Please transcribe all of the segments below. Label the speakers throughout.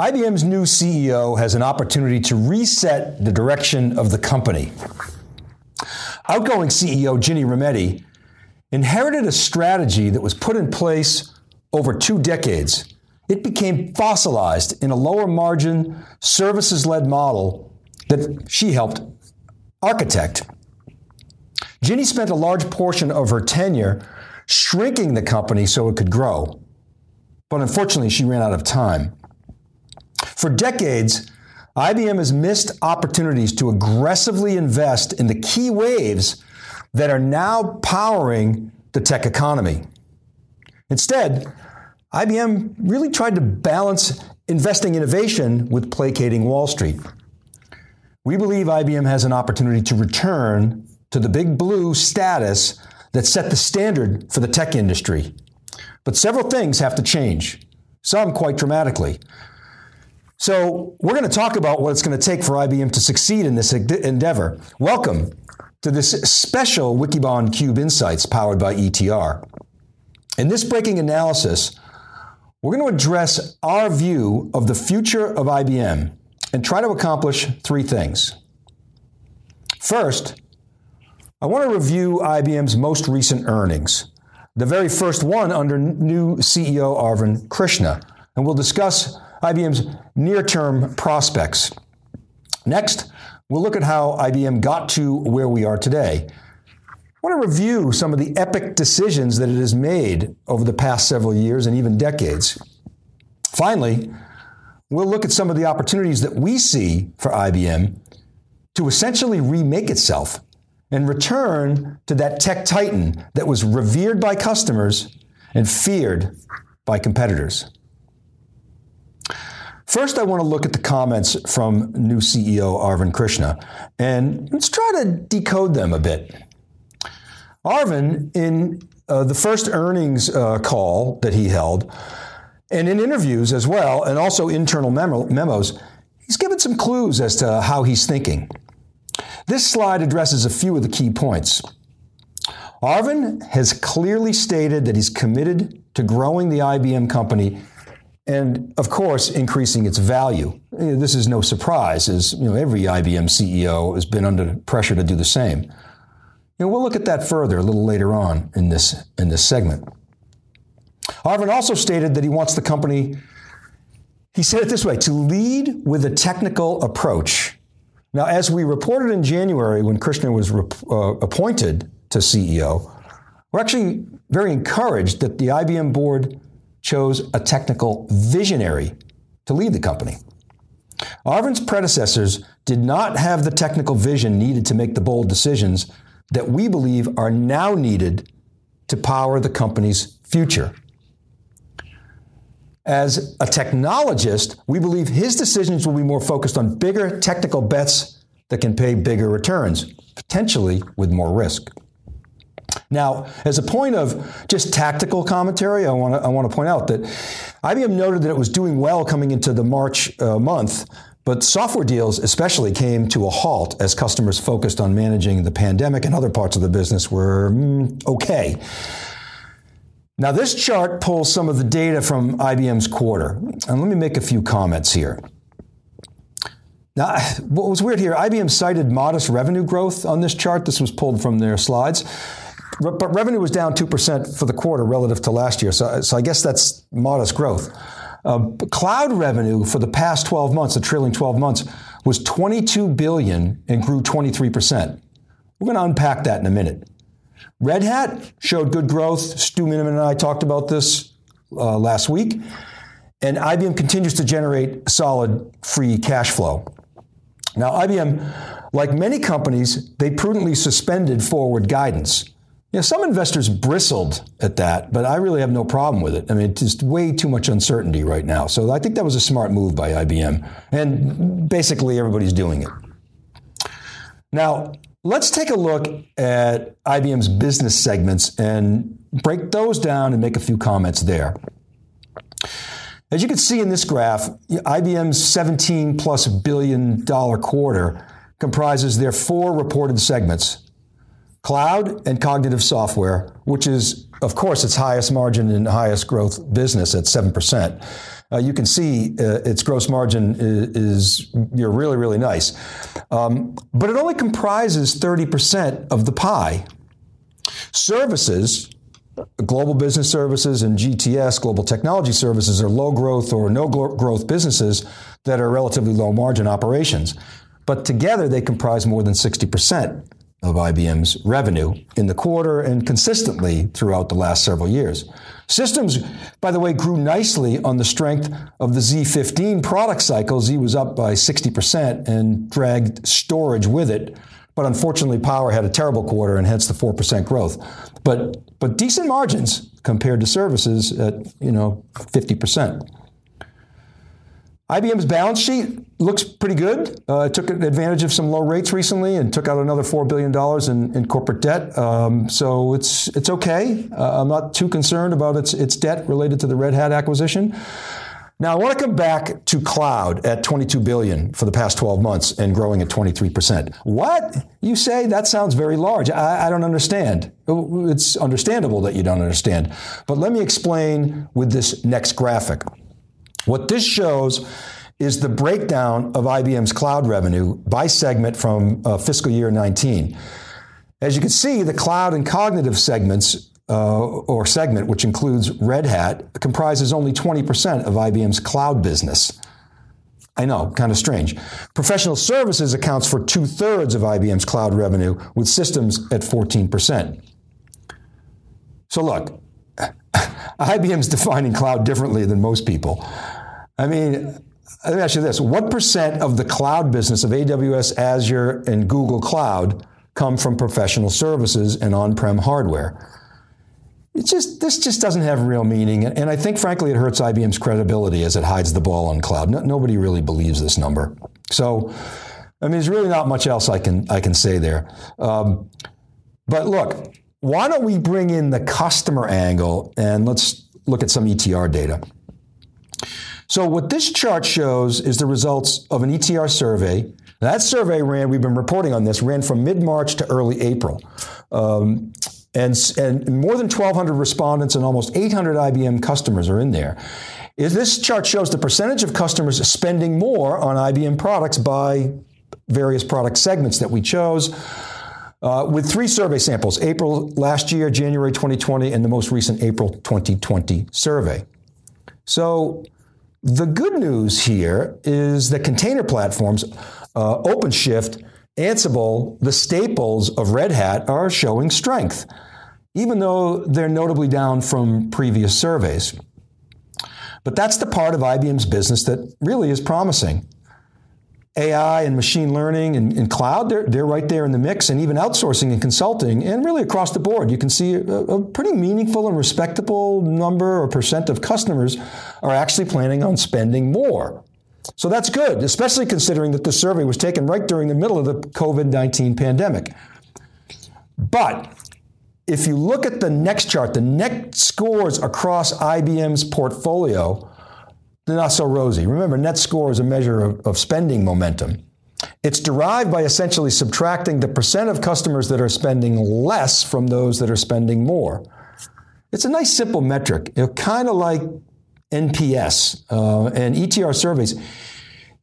Speaker 1: IBM's new CEO has an opportunity to reset the direction of the company. Outgoing CEO Ginny Rometty inherited a strategy that was put in place over two decades. It became fossilized in a lower margin, services led model that she helped architect. Ginny spent a large portion of her tenure shrinking the company so it could grow. But unfortunately, she ran out of time. For decades, IBM has missed opportunities to aggressively invest in the key waves that are now powering the tech economy. Instead, IBM really tried to balance investing innovation with placating Wall Street. We believe IBM has an opportunity to return to the big blue status that set the standard for the tech industry. But several things have to change, some quite dramatically. So, we're going to talk about what it's going to take for IBM to succeed in this endeavor. Welcome to this special Wikibon Cube Insights powered by ETR. In this breaking analysis, we're going to address our view of the future of IBM and try to accomplish three things. First, I want to review IBM's most recent earnings, the very first one under new CEO Arvind Krishna, and we'll discuss IBM's near term prospects. Next, we'll look at how IBM got to where we are today. I want to review some of the epic decisions that it has made over the past several years and even decades. Finally, we'll look at some of the opportunities that we see for IBM to essentially remake itself and return to that tech titan that was revered by customers and feared by competitors. First, I want to look at the comments from new CEO Arvind Krishna, and let's try to decode them a bit. Arvind, in uh, the first earnings uh, call that he held, and in interviews as well, and also internal memo- memos, he's given some clues as to how he's thinking. This slide addresses a few of the key points. Arvind has clearly stated that he's committed to growing the IBM company and of course increasing its value. This is no surprise, as you know, every IBM CEO has been under pressure to do the same. And we'll look at that further a little later on in this in this segment. Arvind also stated that he wants the company. He said it this way: to lead with a technical approach. Now, as we reported in January when Krishna was uh, appointed to CEO, we're actually very encouraged that the IBM board chose a technical visionary to lead the company. Arvind's predecessors did not have the technical vision needed to make the bold decisions that we believe are now needed to power the company's future. As a technologist, we believe his decisions will be more focused on bigger technical bets that can pay bigger returns, potentially with more risk. Now, as a point of just tactical commentary, I want to I want to point out that IBM noted that it was doing well coming into the March uh, month, but software deals especially came to a halt as customers focused on managing the pandemic and other parts of the business were mm, okay. Now, this chart pulls some of the data from IBM's quarter, and let me make a few comments here. Now, what was weird here, IBM cited modest revenue growth on this chart. This was pulled from their slides but revenue was down 2% for the quarter relative to last year. So, so I guess that's modest growth. Uh, cloud revenue for the past 12 months, the trailing 12 months, was 22 billion and grew 23%. We're going to unpack that in a minute. Red Hat showed good growth. Stu Miniman and I talked about this uh, last week. And IBM continues to generate solid free cash flow. Now, IBM, like many companies, they prudently suspended forward guidance. Yeah, some investors bristled at that, but I really have no problem with it. I mean, it's just way too much uncertainty right now. So I think that was a smart move by IBM. And basically, everybody's doing it. Now, let's take a look at IBM's business segments and break those down and make a few comments there. As you can see in this graph, IBM's 17 plus billion dollar quarter comprises their four reported segments cloud and cognitive software, which is, of course, its highest margin and highest growth business at 7%. Uh, you can see uh, its gross margin is, is you're really, really nice. Um, but it only comprises 30% of the pie. Services, global business services and GTS, global technology services, are low growth or no growth businesses that are relatively low margin operations. But together they comprise more than 60% of IBM's revenue in the quarter and consistently throughout the last several years. Systems, by the way, grew nicely on the strength of the Z15 product cycle. Z was up by 60% and dragged storage with it. But unfortunately, Power had a terrible quarter and hence the 4% growth. But, but decent margins compared to services at, you know, 50%. IBM's balance sheet looks pretty good. Uh, it took advantage of some low rates recently and took out another $4 billion in, in corporate debt. Um, so it's, it's okay. Uh, I'm not too concerned about its, its debt related to the Red Hat acquisition. Now I want to come back to cloud at 22 billion for the past 12 months and growing at 23%. What? You say that sounds very large. I, I, don't understand. It's understandable that you don't understand. But let me explain with this next graphic. What this shows is the breakdown of IBM's cloud revenue by segment from uh, fiscal year 19. As you can see, the cloud and cognitive segments uh, or segment, which includes Red Hat, comprises only 20% of IBM's cloud business. I know, kind of strange. Professional services accounts for two thirds of IBM's cloud revenue, with systems at 14%. So, look, IBM's defining cloud differently than most people. I mean, let me ask you this what percent of the cloud business of AWS, Azure, and Google Cloud come from professional services and on prem hardware? It just this just doesn't have real meaning, and I think frankly it hurts IBM's credibility as it hides the ball on cloud. No, nobody really believes this number. So, I mean, there's really not much else I can I can say there. Um, but look, why don't we bring in the customer angle and let's look at some ETR data. So what this chart shows is the results of an ETR survey. That survey ran, we've been reporting on this, ran from mid-March to early April. Um, and, and more than 1,200 respondents and almost 800 IBM customers are in there. This chart shows the percentage of customers spending more on IBM products by various product segments that we chose. Uh, with three survey samples April last year, January 2020, and the most recent April 2020 survey. So the good news here is that container platforms, uh, OpenShift, Ansible, the staples of Red Hat, are showing strength, even though they're notably down from previous surveys. But that's the part of IBM's business that really is promising. AI and machine learning and, and, cloud, they're, they're right there in the mix, and even outsourcing and consulting, and really across the board. You can see a, a pretty meaningful and respectable number or percent of customers are actually planning on spending more. So that's good, especially considering that the survey was taken right during the middle of the COVID 19 pandemic. But if you look at the next chart, the next scores across IBM's portfolio, they're not so rosy. Remember, net score is a measure of, of spending momentum. It's derived by essentially subtracting the percent of customers that are spending less from those that are spending more. It's a nice simple metric, know, kind of like NPS uh, and ETR surveys.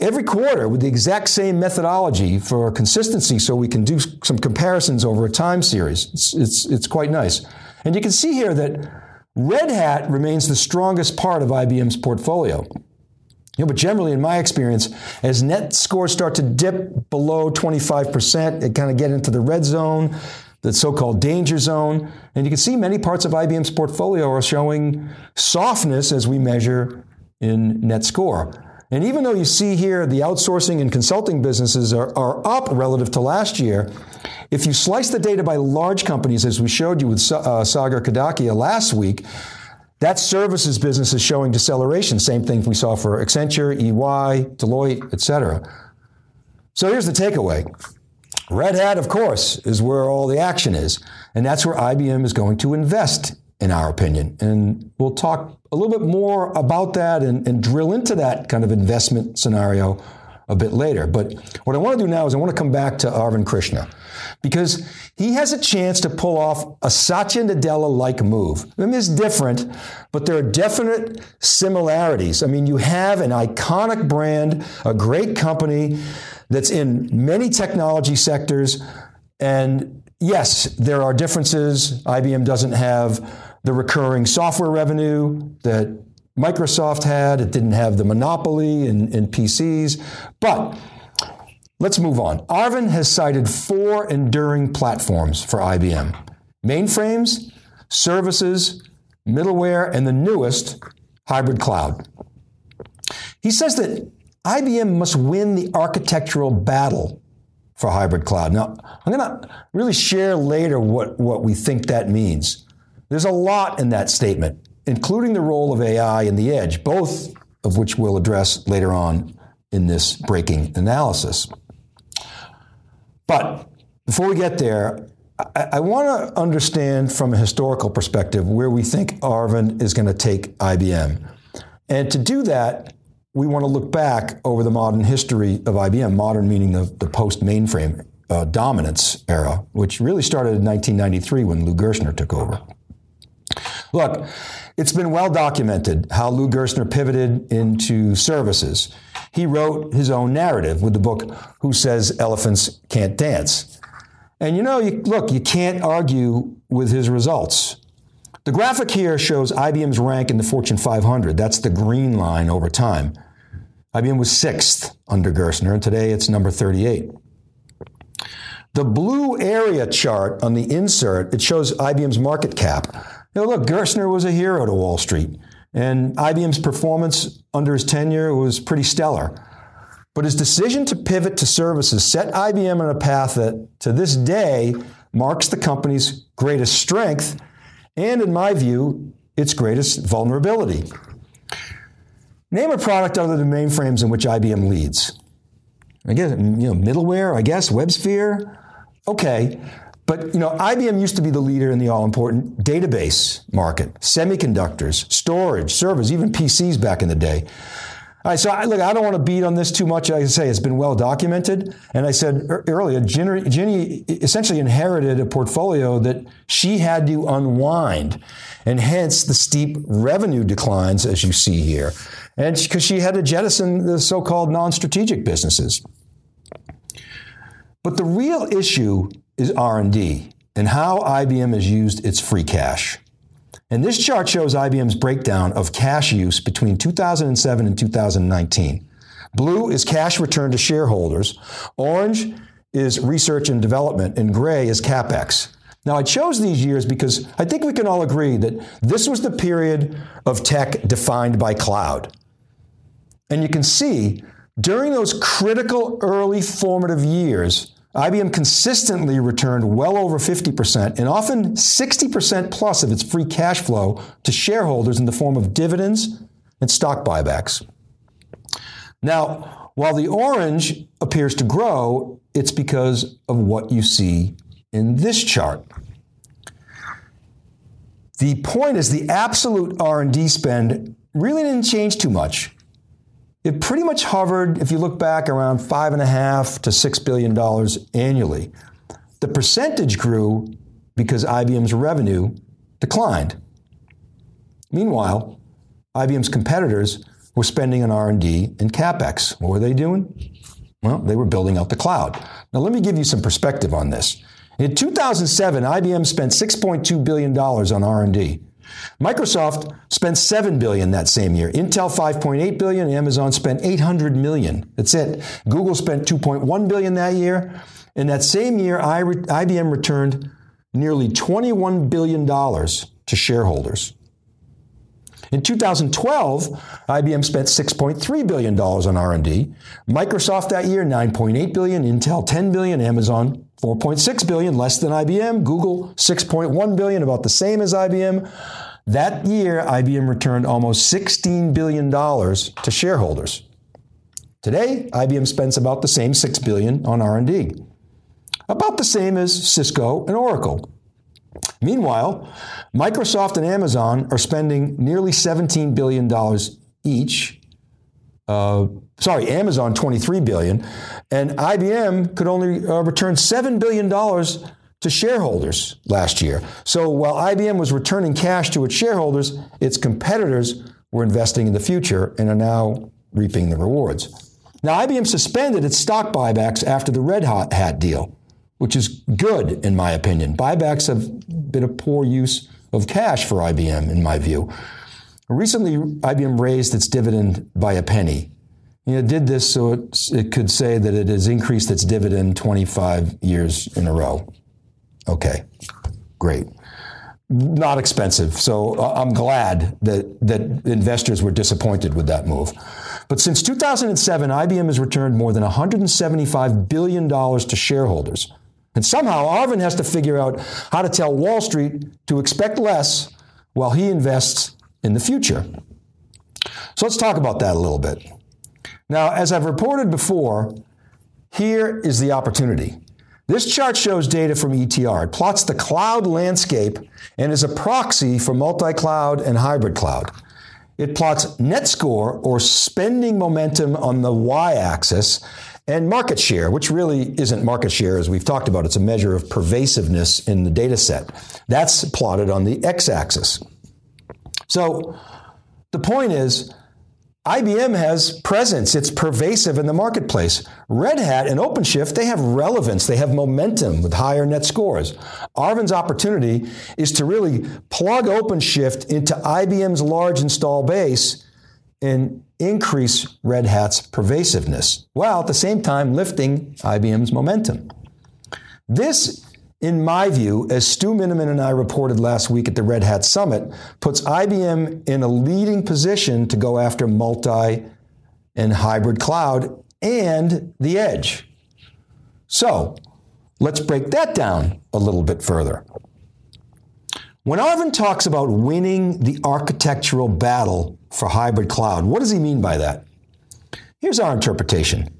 Speaker 1: Every quarter with the exact same methodology for consistency so we can do some comparisons over a time series. It's, it's, it's quite nice. And you can see here that Red Hat remains the strongest part of IBM's portfolio. You know, but generally, in my experience, as net scores start to dip below 25%, it kind of get into the red zone, the so-called danger zone. And you can see many parts of IBM's portfolio are showing softness as we measure in net score. And even though you see here the outsourcing and consulting businesses are, are up relative to last year, if you slice the data by large companies, as we showed you with uh, Sagar Kadakia last week, that services business is showing deceleration. Same thing we saw for Accenture, EY, Deloitte, et cetera. So here's the takeaway. Red Hat, of course, is where all the action is. And that's where IBM is going to invest, in our opinion. And we'll talk a little bit more about that and, and drill into that kind of investment scenario a bit later. But what I want to do now is I want to come back to Arvind Krishna because he has a chance to pull off a Satya Nadella like move. I mean, it's different, but there are definite similarities. I mean, you have an iconic brand, a great company that's in many technology sectors, and yes, there are differences. IBM doesn't have the recurring software revenue that Microsoft had. It didn't have the monopoly in, in PCs. But let's move on. Arvind has cited four enduring platforms for IBM mainframes, services, middleware, and the newest, hybrid cloud. He says that IBM must win the architectural battle for hybrid cloud. Now, I'm going to really share later what, what we think that means. There's a lot in that statement including the role of AI in the edge, both of which we'll address later on in this breaking analysis. But before we get there, I, I want to understand from a historical perspective where we think Arvind is going to take IBM. And to do that, we want to look back over the modern history of IBM, modern meaning the, the post mainframe uh, dominance era, which really started in 1993 when Lou Gerstner took over. Look, it's been well documented how Lou Gerstner pivoted into services. He wrote his own narrative with the book Who Says Elephants Can't Dance. And you know, you, look, you can't argue with his results. The graphic here shows IBM's rank in the Fortune 500. That's the green line over time. IBM was sixth under Gerstner, and today it's number 38. The blue area chart on the insert, it shows IBM's market cap. Now, look, Gerstner was a hero to Wall Street, and IBM's performance under his tenure was pretty stellar. But his decision to pivot to services set IBM on a path that, to this day, marks the company's greatest strength and, in my view, its greatest vulnerability. Name a product other than mainframes in which IBM leads. I guess, you know, middleware, I guess, WebSphere. Okay, but you know, IBM used to be the leader in the all-important database market, semiconductors, storage, servers, even PCs back in the day. All right, so I, look, I don't want to beat on this too much. I say it's been well documented. And I said earlier, Ginny, Ginny essentially inherited a portfolio that she had to unwind, and hence the steep revenue declines as you see here. And because she had to jettison the so-called non-strategic businesses. But the real issue is R&D and how IBM has used its free cash. And this chart shows IBM's breakdown of cash use between 2007 and 2019. Blue is cash returned to shareholders. Orange is research and development, and gray is capex. Now, I chose these years because I think we can all agree that this was the period of tech defined by cloud. And you can see during those critical early formative years, IBM consistently returned well over 50% and often 60% plus of its free cash flow to shareholders in the form of dividends and stock buybacks. Now, while the orange appears to grow, it's because of what you see in this chart. The point is the absolute R&D spend really didn't change too much it pretty much hovered, if you look back, around five and a half to six billion dollars annually. The percentage grew because IBM's revenue declined. Meanwhile, IBM's competitors were spending on R&D and capex. What were they doing? Well, they were building out the cloud. Now, let me give you some perspective on this. In 2007, IBM spent $6.2 billion on R&D. Microsoft spent 7 billion that same year. Intel 5.8 billion, Amazon spent 800 million. That's it. Google spent 2.1 billion that year. In that same year, IBM returned nearly 21 billion dollars to shareholders. In 2012, IBM spent $6.3 billion on R&D. Microsoft that year, 9.8 billion. Intel, 10 billion. Amazon, 4.6 billion, less than IBM. Google, 6.1 billion, about the same as IBM. That year, IBM returned almost $16 billion to shareholders. Today, IBM spends about the same 6 billion on R&D. About the same as Cisco and Oracle. Meanwhile, Microsoft and Amazon are spending nearly $17 billion each uh, sorry, Amazon 23 billion, and IBM could only uh, return seven billion dollars to shareholders last year. So while IBM was returning cash to its shareholders, its competitors were investing in the future and are now reaping the rewards. Now, IBM suspended its stock buybacks after the Red Hat deal, which is good in my opinion. Buybacks have been a poor use of cash for IBM, in my view. Recently, IBM raised its dividend by a penny. You know, it did this so it, it could say that it has increased its dividend 25 years in a row. Okay, great. Not expensive. So uh, I'm glad that, that investors were disappointed with that move. But since 2007, IBM has returned more than $175 billion to shareholders. And somehow Arvind has to figure out how to tell Wall Street to expect less while he invests in the future. So let's talk about that a little bit. Now, as I've reported before, here is the opportunity. This chart shows data from ETR. It plots the cloud landscape and is a proxy for multi cloud and hybrid cloud. It plots net score or spending momentum on the y axis and market share, which really isn't market share as we've talked about. It's a measure of pervasiveness in the data set. That's plotted on the x axis. So the point is, IBM has presence. It's pervasive in the marketplace. Red Hat and OpenShift, they have relevance. They have momentum with higher net scores. Arvind's opportunity is to really plug OpenShift into IBM's large install base and increase Red Hat's pervasiveness, while at the same time lifting IBM's momentum. This in my view, as Stu Miniman and I reported last week at the Red Hat Summit, puts IBM in a leading position to go after multi and hybrid cloud and the edge. So let's break that down a little bit further. When Arvind talks about winning the architectural battle for hybrid cloud, what does he mean by that? Here's our interpretation.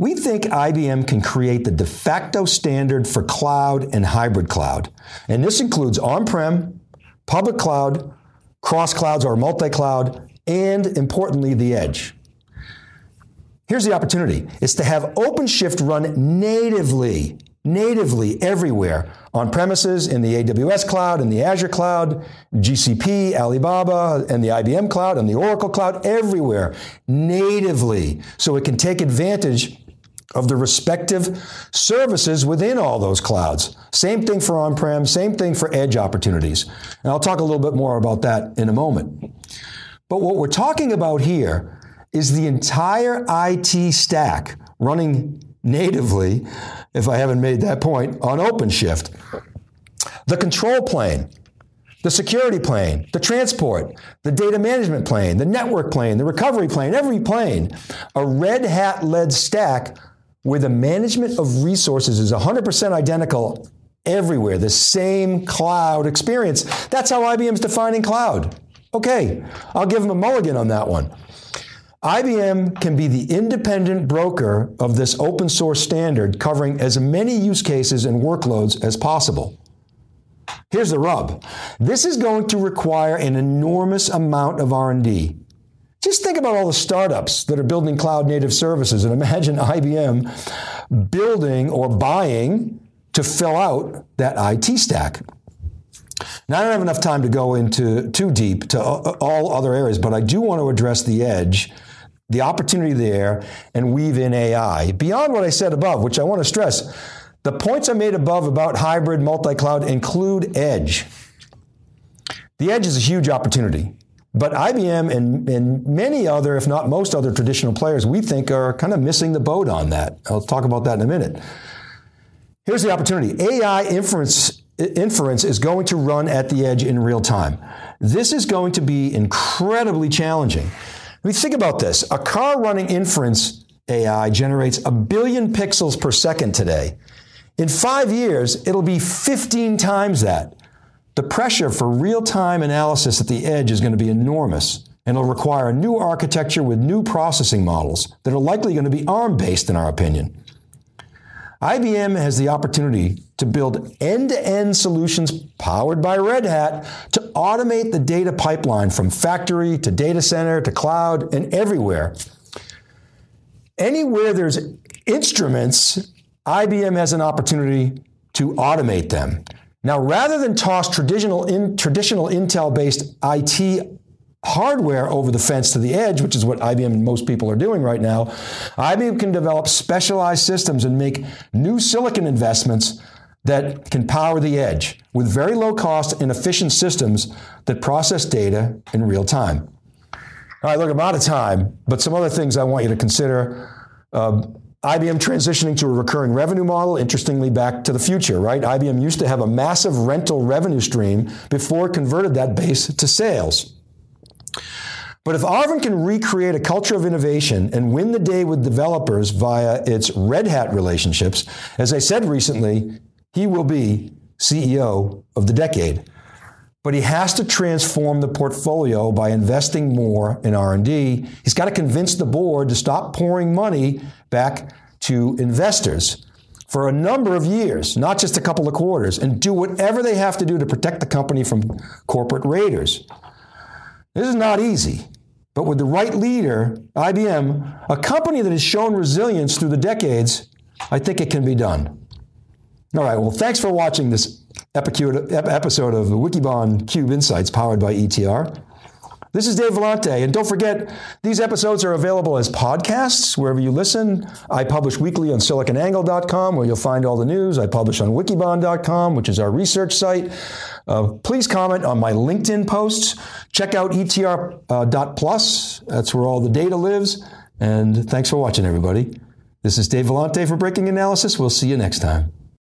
Speaker 1: We think IBM can create the de facto standard for cloud and hybrid cloud. And this includes on prem, public cloud, cross clouds or multi cloud, and importantly, the edge. Here's the opportunity it's to have OpenShift run natively, natively everywhere on premises in the AWS cloud, in the Azure cloud, GCP, Alibaba, and the IBM cloud, and the Oracle cloud, everywhere, natively. So it can take advantage of the respective services within all those clouds. Same thing for on prem, same thing for edge opportunities. And I'll talk a little bit more about that in a moment. But what we're talking about here is the entire IT stack running natively, if I haven't made that point, on OpenShift. The control plane, the security plane, the transport, the data management plane, the network plane, the recovery plane, every plane, a Red Hat led stack where the management of resources is 100% identical everywhere, the same cloud experience. That's how IBM's defining cloud. Okay, I'll give them a mulligan on that one. IBM can be the independent broker of this open source standard covering as many use cases and workloads as possible. Here's the rub. This is going to require an enormous amount of R&D. Just think about all the startups that are building cloud native services and imagine IBM building or buying to fill out that IT stack. Now, I don't have enough time to go into too deep to uh, uh, all other areas, but I do want to address the edge, the opportunity there, and weave in AI. Beyond what I said above, which I want to stress, the points I made above about hybrid multi cloud include edge. The edge is a huge opportunity. But IBM and, and many other, if not most other traditional players, we think are kind of missing the boat on that. I'll talk about that in a minute. Here's the opportunity AI inference, inference is going to run at the edge in real time. This is going to be incredibly challenging. I mean, think about this a car running inference AI generates a billion pixels per second today. In five years, it'll be 15 times that. The pressure for real time analysis at the edge is going to be enormous, and it'll require a new architecture with new processing models that are likely going to be ARM based, in our opinion. IBM has the opportunity to build end to end solutions powered by Red Hat to automate the data pipeline from factory to data center to cloud and everywhere. Anywhere there's instruments, IBM has an opportunity to automate them. Now, rather than toss traditional, in, traditional Intel based IT hardware over the fence to the edge, which is what IBM and most people are doing right now, IBM can develop specialized systems and make new silicon investments that can power the edge with very low cost and efficient systems that process data in real time. All right, look, I'm out of time, but some other things I want you to consider. Uh, IBM transitioning to a recurring revenue model, interestingly, back to the future, right? IBM used to have a massive rental revenue stream before it converted that base to sales. But if Arvind can recreate a culture of innovation and win the day with developers via its Red Hat relationships, as I said recently, he will be CEO of the decade. But he has to transform the portfolio by investing more in R&D. He's got to convince the board to stop pouring money back to investors for a number of years, not just a couple of quarters, and do whatever they have to do to protect the company from corporate raiders. This is not easy. But with the right leader, IBM, a company that has shown resilience through the decades, I think it can be done. All right, well, thanks for watching this episode of Wikibon Cube Insights powered by ETR. This is Dave Vellante, and don't forget, these episodes are available as podcasts wherever you listen. I publish weekly on siliconangle.com, where you'll find all the news. I publish on wikibon.com, which is our research site. Uh, please comment on my LinkedIn posts. Check out etr.plus. Uh, That's where all the data lives. And thanks for watching, everybody. This is Dave Vellante for Breaking Analysis. We'll see you next time.